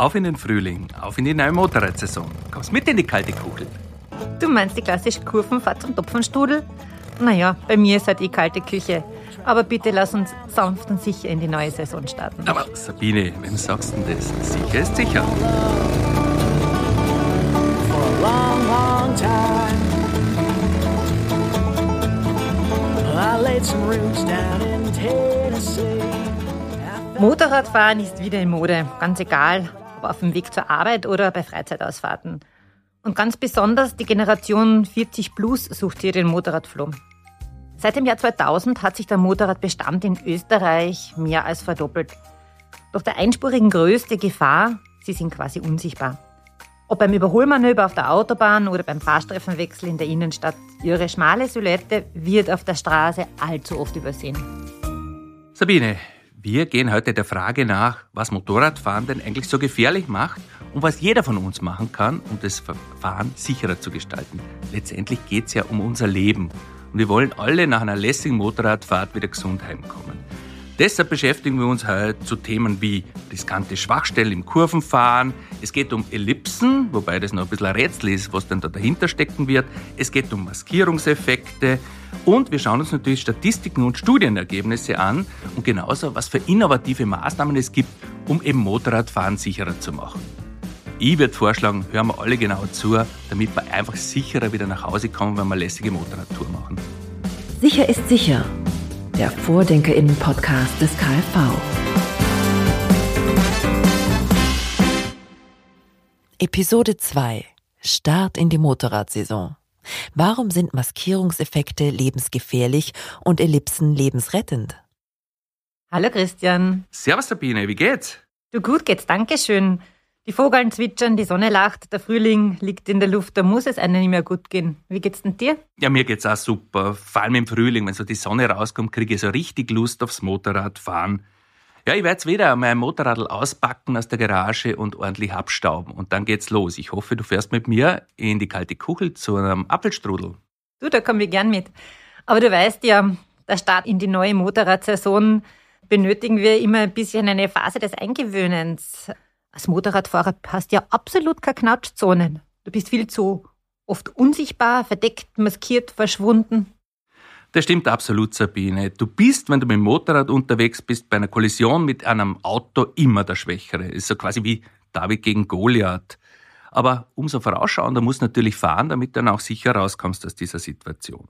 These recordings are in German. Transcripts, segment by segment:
Auf in den Frühling, auf in die neue Motorradsaison. Kommst mit in die kalte Kugel. Du meinst die klassische Kurvenfahrt zum Topfenstudel? Naja, bei mir ist halt eh kalte Küche. Aber bitte lass uns sanft und sicher in die neue Saison starten. Aber Sabine, wem sagst du denn das? Sicher ist sicher. Motorradfahren ist wieder in Mode, ganz egal, auf dem Weg zur Arbeit oder bei Freizeitausfahrten. Und ganz besonders die Generation 40 Plus sucht hier den Motorradfloh. Seit dem Jahr 2000 hat sich der Motorradbestand in Österreich mehr als verdoppelt. Doch der einspurigen Größte Gefahr, sie sind quasi unsichtbar. Ob beim Überholmanöver auf der Autobahn oder beim Fahrstreifenwechsel in der Innenstadt, ihre schmale Silhouette wird auf der Straße allzu oft übersehen. Sabine, wir gehen heute der Frage nach, was Motorradfahren denn eigentlich so gefährlich macht und was jeder von uns machen kann, um das Fahren sicherer zu gestalten. Letztendlich geht es ja um unser Leben und wir wollen alle nach einer lässigen Motorradfahrt wieder gesund heimkommen. Deshalb beschäftigen wir uns heute zu Themen wie riskante Schwachstellen im Kurvenfahren. Es geht um Ellipsen, wobei das noch ein bisschen ein Rätsel ist, was denn da dahinter stecken wird. Es geht um Maskierungseffekte. Und wir schauen uns natürlich Statistiken und Studienergebnisse an und genauso, was für innovative Maßnahmen es gibt, um eben Motorradfahren sicherer zu machen. Ich würde vorschlagen, hören wir alle genau zu, damit wir einfach sicherer wieder nach Hause kommen, wenn wir lässige Motorradtour machen. Sicher ist sicher. Der Vordenkerinnen-Podcast des KfV. Episode 2. Start in die Motorradsaison. Warum sind Maskierungseffekte lebensgefährlich und Ellipsen lebensrettend? Hallo Christian. Servus Sabine, wie geht's? Du gut geht's, Dankeschön. Die Vogeln zwitschern, die Sonne lacht, der Frühling liegt in der Luft, da muss es einem nicht mehr gut gehen. Wie geht's denn dir? Ja, mir geht's auch super. Vor allem im Frühling, wenn so die Sonne rauskommt, kriege ich so richtig Lust aufs Motorradfahren. Ja, ich werde jetzt wieder mein Motorradl auspacken aus der Garage und ordentlich abstauben. Und dann geht's los. Ich hoffe, du fährst mit mir in die kalte Kuchel zu einem Apfelstrudel. Du, da komme ich gern mit. Aber du weißt ja, der Start in die neue Motorradsaison benötigen wir immer ein bisschen eine Phase des Eingewöhnens. Als Motorradfahrer hast du ja absolut keine Knautschzonen. Du bist viel zu oft unsichtbar, verdeckt, maskiert, verschwunden. Das stimmt absolut, Sabine. Du bist, wenn du mit dem Motorrad unterwegs bist, bei einer Kollision mit einem Auto immer der Schwächere. Ist so quasi wie David gegen Goliath. Aber umso vorausschauender musst du natürlich fahren, damit du dann auch sicher rauskommst aus dieser Situation.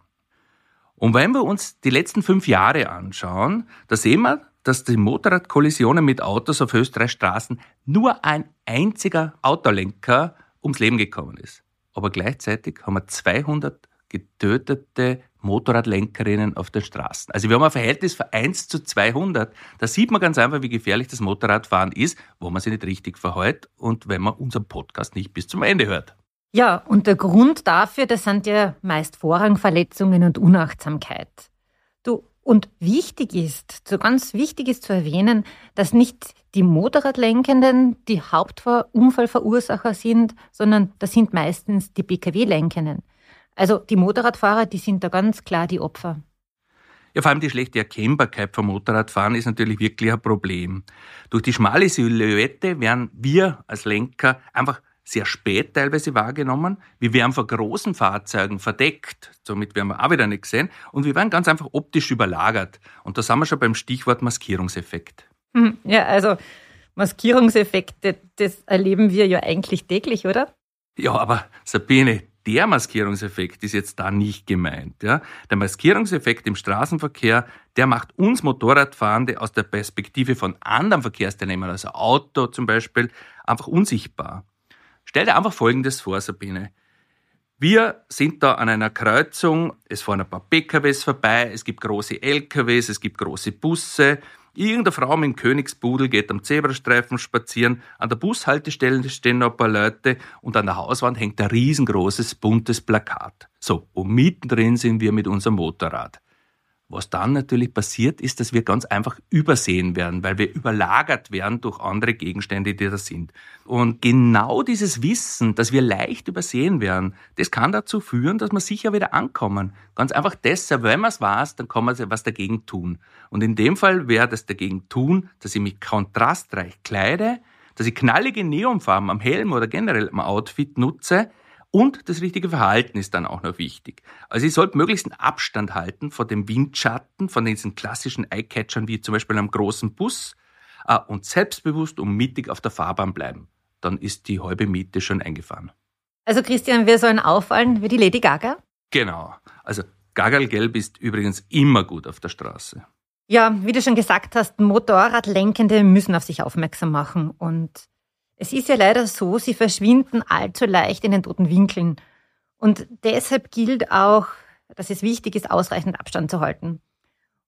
Und wenn wir uns die letzten fünf Jahre anschauen, da sehen wir, dass die Motorradkollisionen mit Autos auf Österreichs Straßen nur ein einziger Autolenker ums Leben gekommen ist. Aber gleichzeitig haben wir 200 getötete Motorradlenkerinnen auf den Straßen. Also wir haben ein Verhältnis von 1 zu 200. Da sieht man ganz einfach, wie gefährlich das Motorradfahren ist, wo man sich nicht richtig verhält und wenn man unseren Podcast nicht bis zum Ende hört. Ja, und der Grund dafür, das sind ja meist Vorrangverletzungen und Unachtsamkeit. Und wichtig ist, so ganz wichtig ist zu erwähnen, dass nicht die Motorradlenkenden die Hauptunfallverursacher sind, sondern das sind meistens die Pkw-Lenkenden. Also die Motorradfahrer, die sind da ganz klar die Opfer. Ja, vor allem die schlechte Erkennbarkeit vom Motorradfahren ist natürlich wirklich ein Problem. Durch die schmale Silhouette werden wir als Lenker einfach sehr spät teilweise wahrgenommen. Wir werden von großen Fahrzeugen verdeckt, somit werden wir auch wieder nicht gesehen und wir werden ganz einfach optisch überlagert. Und da sind wir schon beim Stichwort Maskierungseffekt. Hm, Ja, also Maskierungseffekte, das erleben wir ja eigentlich täglich, oder? Ja, aber Sabine, der Maskierungseffekt ist jetzt da nicht gemeint. Ja? Der Maskierungseffekt im Straßenverkehr, der macht uns Motorradfahrende aus der Perspektive von anderen Verkehrsteilnehmern, also Auto zum Beispiel, einfach unsichtbar. Stell dir einfach Folgendes vor, Sabine. Wir sind da an einer Kreuzung, es fahren ein paar PKWs vorbei, es gibt große LKWs, es gibt große Busse. Irgendeine Frau mit dem Königsbudel geht am Zebrastreifen spazieren, an der Bushaltestelle stehen noch ein paar Leute und an der Hauswand hängt ein riesengroßes, buntes Plakat. So, und mittendrin sind wir mit unserem Motorrad. Was dann natürlich passiert, ist, dass wir ganz einfach übersehen werden, weil wir überlagert werden durch andere Gegenstände, die da sind. Und genau dieses Wissen, dass wir leicht übersehen werden, das kann dazu führen, dass wir sicher wieder ankommen. Ganz einfach deshalb, wenn man es weiß, dann kann man was dagegen tun. Und in dem Fall wäre das dagegen tun, dass ich mich kontrastreich kleide, dass ich knallige Neonfarben am Helm oder generell am Outfit nutze und das richtige Verhalten ist dann auch noch wichtig. Also ich sollte möglichst einen Abstand halten von dem Windschatten, von diesen klassischen Eyecatchern wie zum Beispiel am großen Bus äh, und selbstbewusst und mittig auf der Fahrbahn bleiben. Dann ist die halbe Miete schon eingefahren. Also Christian, wir sollen auffallen wie die Lady Gaga? Genau. Also Gagalgelb ist übrigens immer gut auf der Straße. Ja, wie du schon gesagt hast, Motorradlenkende müssen auf sich aufmerksam machen. Und es ist ja leider so, sie verschwinden allzu leicht in den toten Winkeln. Und deshalb gilt auch, dass es wichtig ist, ausreichend Abstand zu halten.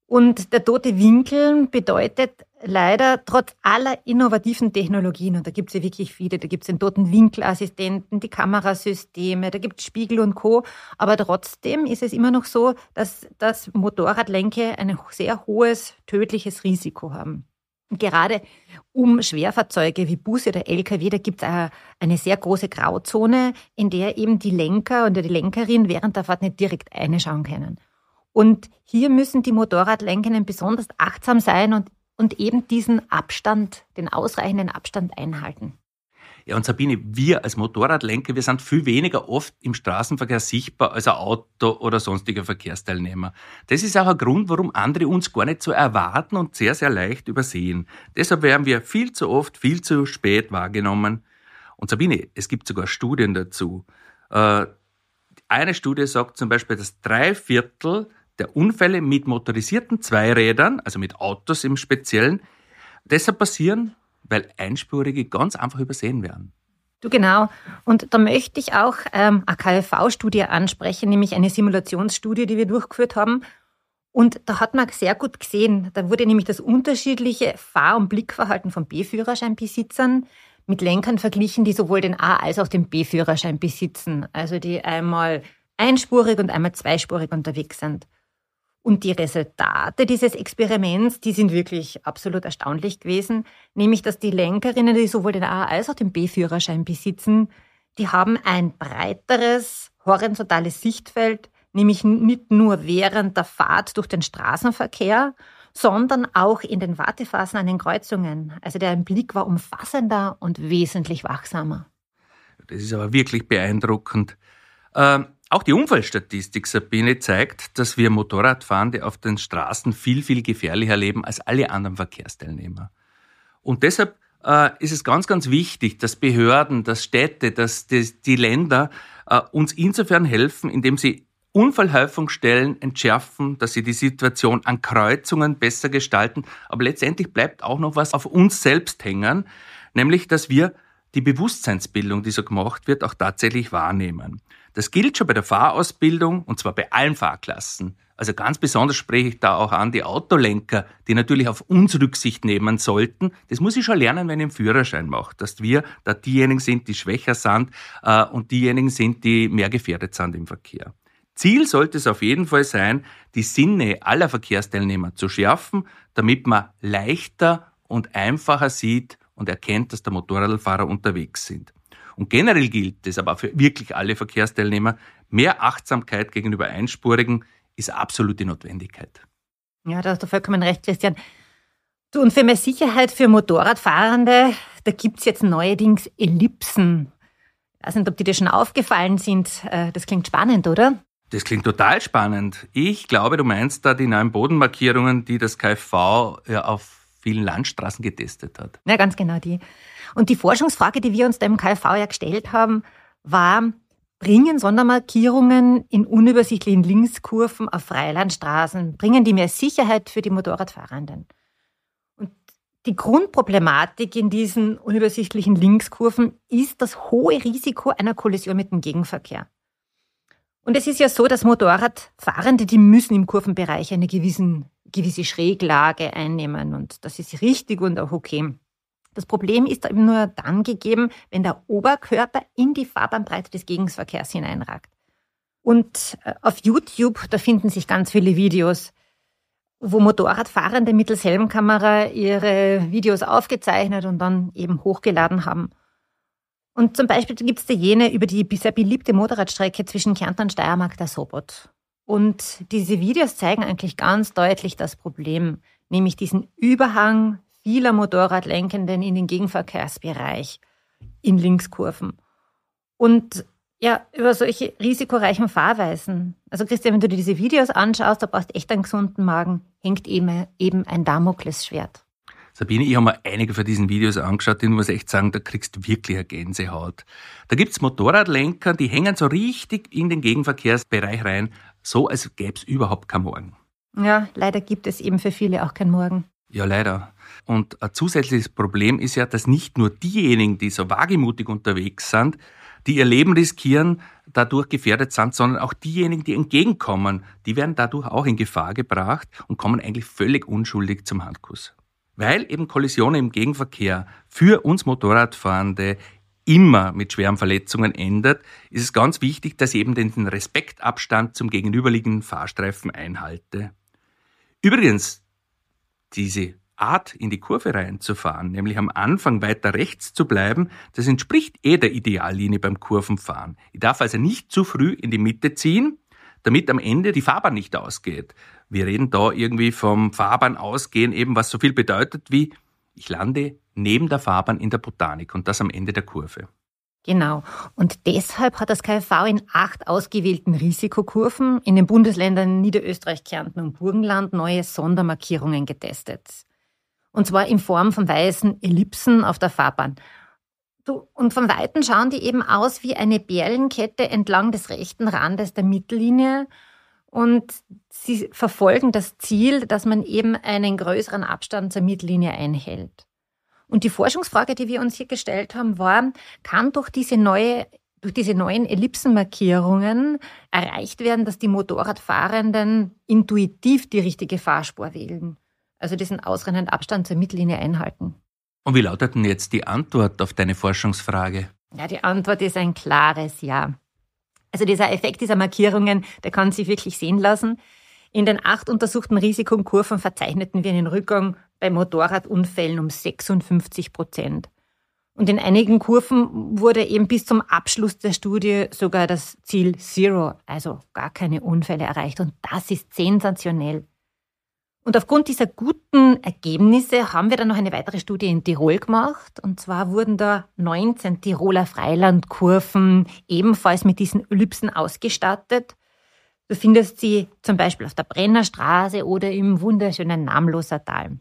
Und der tote Winkel bedeutet leider trotz aller innovativen Technologien, und da gibt es ja wirklich viele, da gibt es den toten Winkelassistenten, die Kamerasysteme, da gibt es Spiegel und Co. Aber trotzdem ist es immer noch so, dass das Motorradlenke ein sehr hohes tödliches Risiko haben. Gerade um Schwerfahrzeuge wie Busse oder Lkw, da gibt es eine sehr große Grauzone, in der eben die Lenker und die Lenkerin während der Fahrt nicht direkt einschauen können. Und hier müssen die Motorradlenkenden besonders achtsam sein und, und eben diesen Abstand, den ausreichenden Abstand einhalten. Ja, und Sabine, wir als Motorradlenker, wir sind viel weniger oft im Straßenverkehr sichtbar als ein Auto oder sonstiger Verkehrsteilnehmer. Das ist auch ein Grund, warum andere uns gar nicht so erwarten und sehr, sehr leicht übersehen. Deshalb werden wir viel zu oft, viel zu spät wahrgenommen. Und Sabine, es gibt sogar Studien dazu. Äh, eine Studie sagt zum Beispiel, dass drei Viertel der Unfälle mit motorisierten Zweirädern, also mit Autos im Speziellen, deshalb passieren, weil Einspurige ganz einfach übersehen werden. Du genau. Und da möchte ich auch ähm, eine KfV-Studie ansprechen, nämlich eine Simulationsstudie, die wir durchgeführt haben. Und da hat man sehr gut gesehen, da wurde nämlich das unterschiedliche Fahr- und Blickverhalten von B-Führerscheinbesitzern mit Lenkern verglichen, die sowohl den A- als auch den B-Führerschein besitzen. Also die einmal einspurig und einmal zweispurig unterwegs sind. Und die Resultate dieses Experiments, die sind wirklich absolut erstaunlich gewesen, nämlich dass die Lenkerinnen, die sowohl den A als auch den B-Führerschein besitzen, die haben ein breiteres horizontales Sichtfeld, nämlich nicht nur während der Fahrt durch den Straßenverkehr, sondern auch in den Wartephasen an den Kreuzungen. Also der Blick war umfassender und wesentlich wachsamer. Das ist aber wirklich beeindruckend. Ähm auch die Unfallstatistik, Sabine, zeigt, dass wir Motorradfahrende auf den Straßen viel, viel gefährlicher leben als alle anderen Verkehrsteilnehmer. Und deshalb äh, ist es ganz, ganz wichtig, dass Behörden, dass Städte, dass die, die Länder äh, uns insofern helfen, indem sie Unfallhäufungsstellen entschärfen, dass sie die Situation an Kreuzungen besser gestalten. Aber letztendlich bleibt auch noch was auf uns selbst hängen, nämlich dass wir die Bewusstseinsbildung, die so gemacht wird, auch tatsächlich wahrnehmen. Das gilt schon bei der Fahrausbildung und zwar bei allen Fahrklassen. Also ganz besonders spreche ich da auch an die Autolenker, die natürlich auf uns Rücksicht nehmen sollten. Das muss ich schon lernen, wenn ich einen Führerschein mache, dass wir da diejenigen sind, die schwächer sind äh, und diejenigen sind, die mehr gefährdet sind im Verkehr. Ziel sollte es auf jeden Fall sein, die Sinne aller Verkehrsteilnehmer zu schärfen, damit man leichter und einfacher sieht und erkennt, dass der Motorradfahrer unterwegs sind. Und generell gilt es aber für wirklich alle Verkehrsteilnehmer, mehr Achtsamkeit gegenüber Einspurigen ist absolute Notwendigkeit. Ja, da hast du vollkommen recht, Christian. Du, und für mehr Sicherheit für Motorradfahrende, da gibt es jetzt neuerdings Ellipsen. Ich weiß nicht, ob die dir schon aufgefallen sind. Äh, das klingt spannend, oder? Das klingt total spannend. Ich glaube, du meinst da die neuen Bodenmarkierungen, die das KfV ja auf vielen Landstraßen getestet hat. Ja, ganz genau die. Und die Forschungsfrage, die wir uns da im KfV ja gestellt haben, war, bringen Sondermarkierungen in unübersichtlichen Linkskurven auf Freilandstraßen, bringen die mehr Sicherheit für die Motorradfahrenden? Und die Grundproblematik in diesen unübersichtlichen Linkskurven ist das hohe Risiko einer Kollision mit dem Gegenverkehr. Und es ist ja so, dass Motorradfahrende, die müssen im Kurvenbereich eine gewissen, gewisse Schräglage einnehmen. Und das ist richtig und auch okay. Das Problem ist eben nur dann gegeben, wenn der Oberkörper in die Fahrbahnbreite des Gegenverkehrs hineinragt. Und äh, auf YouTube, da finden sich ganz viele Videos, wo Motorradfahrende mittels Helmkamera ihre Videos aufgezeichnet und dann eben hochgeladen haben. Und zum Beispiel gibt es da jene über die sehr beliebte Motorradstrecke zwischen Kärnten und Steiermark, der Sobot. Und diese Videos zeigen eigentlich ganz deutlich das Problem, nämlich diesen Überhang vieler Motorradlenkenden in den Gegenverkehrsbereich in Linkskurven. Und ja, über solche risikoreichen Fahrweisen. Also Christian, wenn du dir diese Videos anschaust, da brauchst echt einen gesunden Magen, hängt eben, eben ein Damoklesschwert. Sabine, ich habe mir einige von diesen Videos angeschaut, ich muss echt sagen, da kriegst du wirklich eine Gänsehaut. Da gibt's Motorradlenker, die hängen so richtig in den Gegenverkehrsbereich rein, so als gäbe es überhaupt kein Morgen. Ja, leider gibt es eben für viele auch kein Morgen. Ja, leider. Und ein zusätzliches Problem ist ja, dass nicht nur diejenigen, die so wagemutig unterwegs sind, die ihr Leben riskieren, dadurch gefährdet sind, sondern auch diejenigen, die entgegenkommen, die werden dadurch auch in Gefahr gebracht und kommen eigentlich völlig unschuldig zum Handkuss. Weil eben Kollisionen im Gegenverkehr für uns Motorradfahrende immer mit schweren Verletzungen endet, ist es ganz wichtig, dass ich eben den Respektabstand zum gegenüberliegenden Fahrstreifen einhalte. Übrigens, diese Art in die Kurve reinzufahren, nämlich am Anfang weiter rechts zu bleiben, das entspricht eh der Ideallinie beim Kurvenfahren. Ich darf also nicht zu früh in die Mitte ziehen, damit am Ende die Fahrbahn nicht ausgeht. Wir reden da irgendwie vom Fahrbahn ausgehen, eben was so viel bedeutet wie ich lande neben der Fahrbahn in der Botanik und das am Ende der Kurve. Genau. Und deshalb hat das KfV in acht ausgewählten Risikokurven in den Bundesländern Niederösterreich, Kärnten und Burgenland neue Sondermarkierungen getestet. Und zwar in Form von weißen Ellipsen auf der Fahrbahn. Und von Weitem schauen die eben aus wie eine Perlenkette entlang des rechten Randes der Mittellinie. Und sie verfolgen das Ziel, dass man eben einen größeren Abstand zur Mittellinie einhält. Und die Forschungsfrage, die wir uns hier gestellt haben, war, kann durch diese neue durch diese neuen Ellipsenmarkierungen erreicht werden, dass die Motorradfahrenden intuitiv die richtige Fahrspur wählen also diesen ausreichenden Abstand zur Mittellinie einhalten. Und wie lautet denn jetzt die Antwort auf deine Forschungsfrage? Ja, die Antwort ist ein klares Ja. Also dieser Effekt dieser Markierungen, der kann sich wirklich sehen lassen. In den acht untersuchten Risikokurven verzeichneten wir einen Rückgang bei Motorradunfällen um 56 Prozent. Und in einigen Kurven wurde eben bis zum Abschluss der Studie sogar das Ziel Zero, also gar keine Unfälle erreicht. Und das ist sensationell. Und aufgrund dieser guten Ergebnisse haben wir dann noch eine weitere Studie in Tirol gemacht. Und zwar wurden da 19 Tiroler Freilandkurven ebenfalls mit diesen Ellipsen ausgestattet. Du findest sie zum Beispiel auf der Brennerstraße oder im wunderschönen Namloser Tal.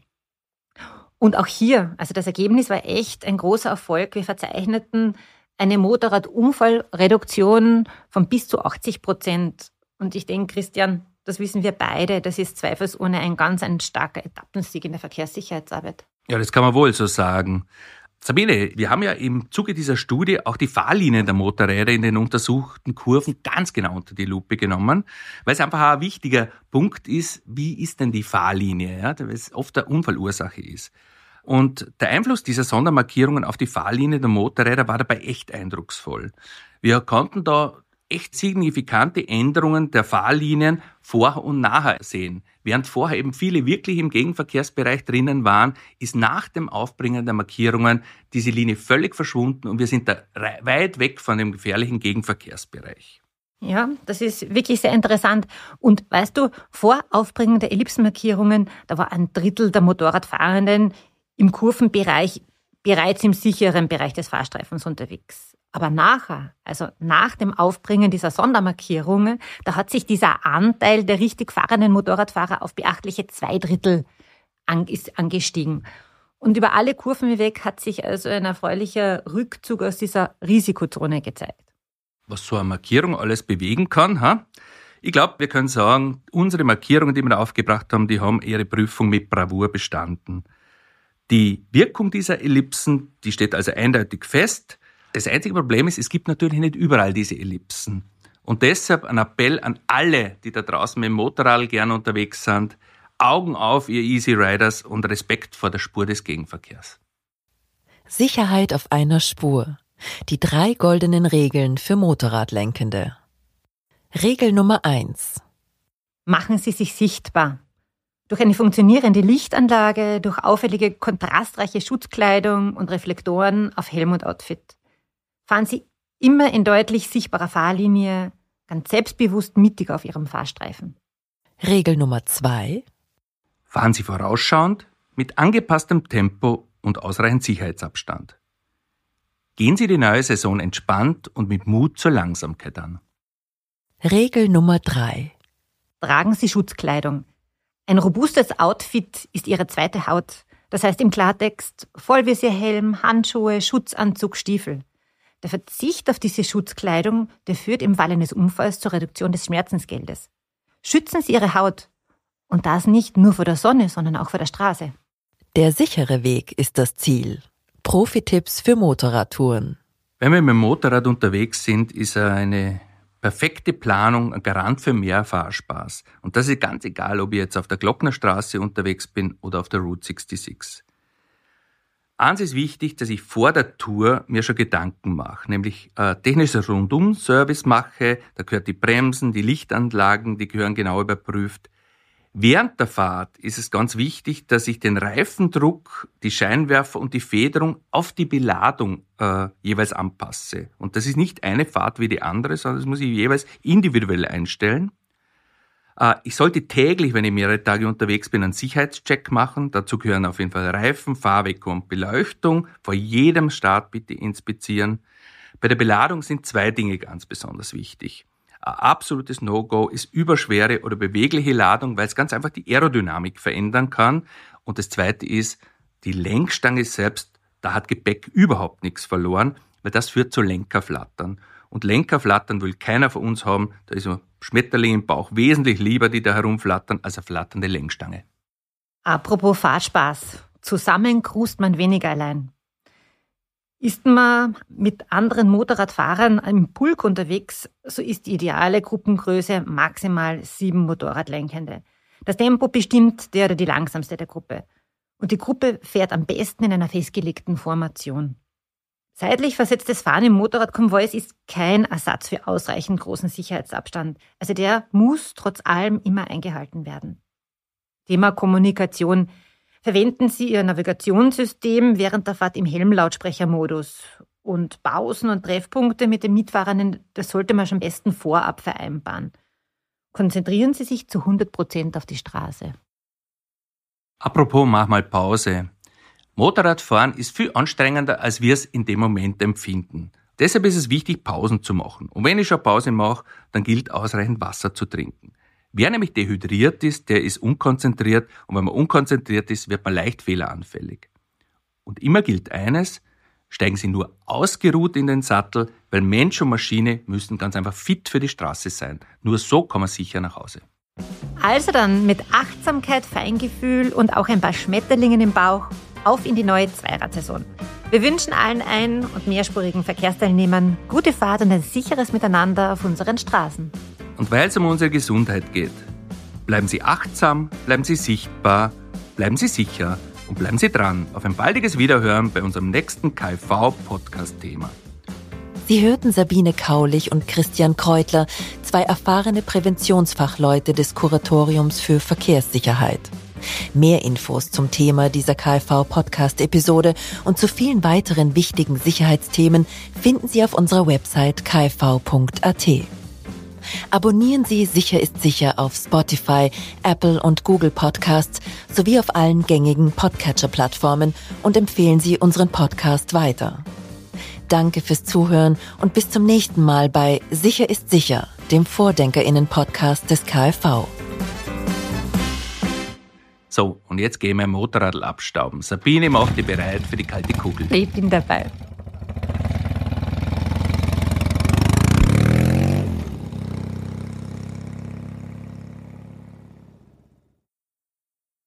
Und auch hier, also das Ergebnis war echt ein großer Erfolg. Wir verzeichneten eine Motorradunfallreduktion von bis zu 80 Prozent. Und ich denke, Christian, das wissen wir beide. Das ist zweifelsohne ein ganz ein starker Etappensieg in der Verkehrssicherheitsarbeit. Ja, das kann man wohl so sagen. Sabine, wir haben ja im Zuge dieser Studie auch die Fahrlinien der Motorräder in den untersuchten Kurven ganz genau unter die Lupe genommen, weil es einfach ein wichtiger Punkt ist, wie ist denn die Fahrlinie, ja, weil es oft der Unfallursache ist. Und der Einfluss dieser Sondermarkierungen auf die Fahrlinie der Motorräder war dabei echt eindrucksvoll. Wir konnten da echt signifikante Änderungen der Fahrlinien vorher und nachher sehen. Während vorher eben viele wirklich im Gegenverkehrsbereich drinnen waren, ist nach dem Aufbringen der Markierungen diese Linie völlig verschwunden und wir sind da weit weg von dem gefährlichen Gegenverkehrsbereich. Ja, das ist wirklich sehr interessant. Und weißt du, vor Aufbringen der Ellipsenmarkierungen, da war ein Drittel der Motorradfahrenden im Kurvenbereich bereits im sicheren Bereich des Fahrstreifens unterwegs. Aber nachher, also nach dem Aufbringen dieser Sondermarkierungen, da hat sich dieser Anteil der richtig fahrenden Motorradfahrer auf beachtliche zwei Drittel angestiegen. Und über alle Kurven hinweg hat sich also ein erfreulicher Rückzug aus dieser Risikozone gezeigt. Was so eine Markierung alles bewegen kann, ha? Ich glaube, wir können sagen, unsere Markierungen, die wir aufgebracht haben, die haben ihre Prüfung mit Bravour bestanden. Die Wirkung dieser Ellipsen, die steht also eindeutig fest. Das einzige Problem ist, es gibt natürlich nicht überall diese Ellipsen. Und deshalb ein Appell an alle, die da draußen mit dem Motorrad gerne unterwegs sind. Augen auf, ihr Easy Riders und Respekt vor der Spur des Gegenverkehrs. Sicherheit auf einer Spur. Die drei goldenen Regeln für Motorradlenkende. Regel Nummer eins: Machen Sie sich sichtbar. Durch eine funktionierende Lichtanlage, durch auffällige kontrastreiche Schutzkleidung und Reflektoren auf Helm und Outfit fahren Sie immer in deutlich sichtbarer Fahrlinie, ganz selbstbewusst mittig auf Ihrem Fahrstreifen. Regel Nummer zwei. Fahren Sie vorausschauend, mit angepasstem Tempo und ausreichend Sicherheitsabstand. Gehen Sie die neue Saison entspannt und mit Mut zur Langsamkeit an. Regel Nummer drei: Tragen Sie Schutzkleidung. Ein robustes Outfit ist Ihre zweite Haut. Das heißt im Klartext Vollvisierhelm, Handschuhe, Schutzanzug, Stiefel. Der Verzicht auf diese Schutzkleidung, der führt im Fall eines Unfalls zur Reduktion des Schmerzensgeldes. Schützen Sie Ihre Haut. Und das nicht nur vor der Sonne, sondern auch vor der Straße. Der sichere Weg ist das Ziel. Profi-Tipps für Motorradtouren. Wenn wir mit dem Motorrad unterwegs sind, ist er eine perfekte Planung ein Garant für mehr Fahrspaß. Und das ist ganz egal, ob ich jetzt auf der Glocknerstraße unterwegs bin oder auf der Route 66. Eins ist wichtig, dass ich vor der Tour mir schon Gedanken mache, nämlich äh, technischer Rundum-Service mache, da gehört die Bremsen, die Lichtanlagen, die gehören genau überprüft. Während der Fahrt ist es ganz wichtig, dass ich den Reifendruck, die Scheinwerfer und die Federung auf die Beladung äh, jeweils anpasse. Und das ist nicht eine Fahrt wie die andere, sondern das muss ich jeweils individuell einstellen. Äh, ich sollte täglich, wenn ich mehrere Tage unterwegs bin, einen Sicherheitscheck machen. Dazu gehören auf jeden Fall Reifen, Fahrwerk und Beleuchtung. Vor jedem Start bitte inspizieren. Bei der Beladung sind zwei Dinge ganz besonders wichtig. Ein absolutes No-Go ist überschwere oder bewegliche Ladung, weil es ganz einfach die Aerodynamik verändern kann. Und das zweite ist, die Lenkstange selbst, da hat Gepäck überhaupt nichts verloren, weil das führt zu Lenkerflattern. Und Lenkerflattern will keiner von uns haben. Da ist ein Schmetterling im Bauch wesentlich lieber, die da herumflattern, als eine flatternde Lenkstange. Apropos Fahrspaß. Zusammen cruist man weniger allein. Ist man mit anderen Motorradfahrern im Pulk unterwegs, so ist die ideale Gruppengröße maximal sieben Motorradlenkende. Das Tempo bestimmt der oder die langsamste der Gruppe. Und die Gruppe fährt am besten in einer festgelegten Formation. Seitlich versetztes Fahren im Motorradkonvoi ist kein Ersatz für ausreichend großen Sicherheitsabstand. Also der muss trotz allem immer eingehalten werden. Thema Kommunikation. Verwenden Sie Ihr Navigationssystem während der Fahrt im Helmlautsprechermodus. Und Pausen und Treffpunkte mit den Mitfahrern, das sollte man schon am besten vorab vereinbaren. Konzentrieren Sie sich zu 100 Prozent auf die Straße. Apropos, mach mal Pause. Motorradfahren ist viel anstrengender, als wir es in dem Moment empfinden. Deshalb ist es wichtig, Pausen zu machen. Und wenn ich schon Pause mache, dann gilt ausreichend Wasser zu trinken. Wer nämlich dehydriert ist, der ist unkonzentriert und wenn man unkonzentriert ist, wird man leicht fehleranfällig. Und immer gilt eines, steigen Sie nur ausgeruht in den Sattel, weil Mensch und Maschine müssen ganz einfach fit für die Straße sein. Nur so kommen wir sicher nach Hause. Also dann mit Achtsamkeit, Feingefühl und auch ein paar Schmetterlingen im Bauch auf in die neue Zweiradsaison. Wir wünschen allen ein- und mehrspurigen Verkehrsteilnehmern gute Fahrt und ein sicheres Miteinander auf unseren Straßen. Und weil es um unsere Gesundheit geht, bleiben Sie achtsam, bleiben Sie sichtbar, bleiben Sie sicher und bleiben Sie dran auf ein baldiges Wiederhören bei unserem nächsten KV-Podcast-Thema. Sie hörten Sabine Kaulich und Christian Kreutler, zwei erfahrene Präventionsfachleute des Kuratoriums für Verkehrssicherheit. Mehr Infos zum Thema dieser KfV-Podcast-Episode und zu vielen weiteren wichtigen Sicherheitsthemen finden Sie auf unserer Website kfv.at. Abonnieren Sie Sicher ist sicher auf Spotify, Apple und Google Podcasts sowie auf allen gängigen Podcatcher-Plattformen und empfehlen Sie unseren Podcast weiter. Danke fürs Zuhören und bis zum nächsten Mal bei Sicher ist sicher, dem Vordenkerinnen-Podcast des KfV. So, und jetzt gehen wir im Motorradl abstauben. Sabine macht dich bereit für die kalte Kugel. Ich bin dabei.